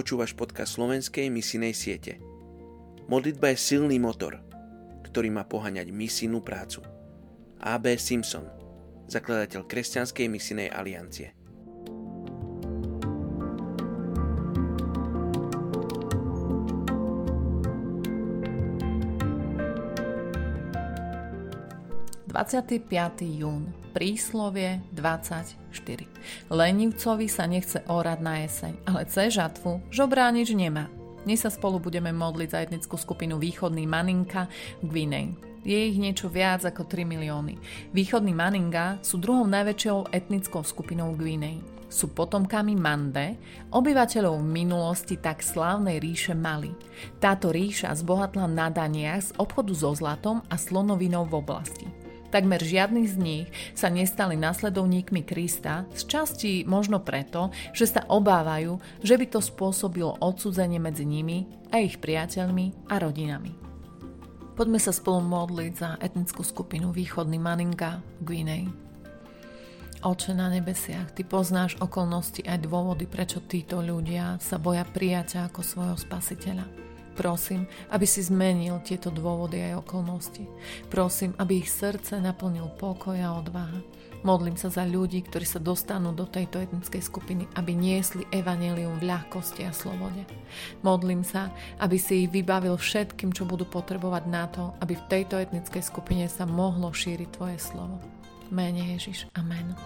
počúvaš podcast slovenskej misijnej siete. Modlitba je silný motor, ktorý má poháňať misijnú prácu. A.B. Simpson, zakladateľ Kresťanskej misijnej aliancie. Jún Príslovie 24. Lenivcovi sa nechce orať na jeseň, ale chce žatvu, žobrá nič nemá. Dnes sa spolu budeme modliť za etnickú skupinu Východný Maninka Gvinej. Je ich niečo viac ako 3 milióny. Východní Maninga sú druhou najväčšou etnickou skupinou Gvinej. Sú potomkami Mande, obyvateľov v minulosti tak slávnej ríše Mali. Táto ríša zbohatla na daniach z obchodu so zlatom a slonovinou v oblasti. Takmer žiadny z nich sa nestali nasledovníkmi Krista, z časti možno preto, že sa obávajú, že by to spôsobilo odsudzenie medzi nimi a ich priateľmi a rodinami. Poďme sa spolu modliť za etnickú skupinu Východný Maninga Guinea. Oče na nebesiach, Ty poznáš okolnosti aj dôvody, prečo títo ľudia sa boja prijať ako svojho spasiteľa. Prosím, aby si zmenil tieto dôvody aj okolnosti. Prosím, aby ich srdce naplnil pokoj a odvaha. Modlím sa za ľudí, ktorí sa dostanú do tejto etnickej skupiny, aby niesli evanelium v ľahkosti a slobode. Modlím sa, aby si ich vybavil všetkým, čo budú potrebovať na to, aby v tejto etnickej skupine sa mohlo šíriť Tvoje slovo. Mene Ježiš. Amen.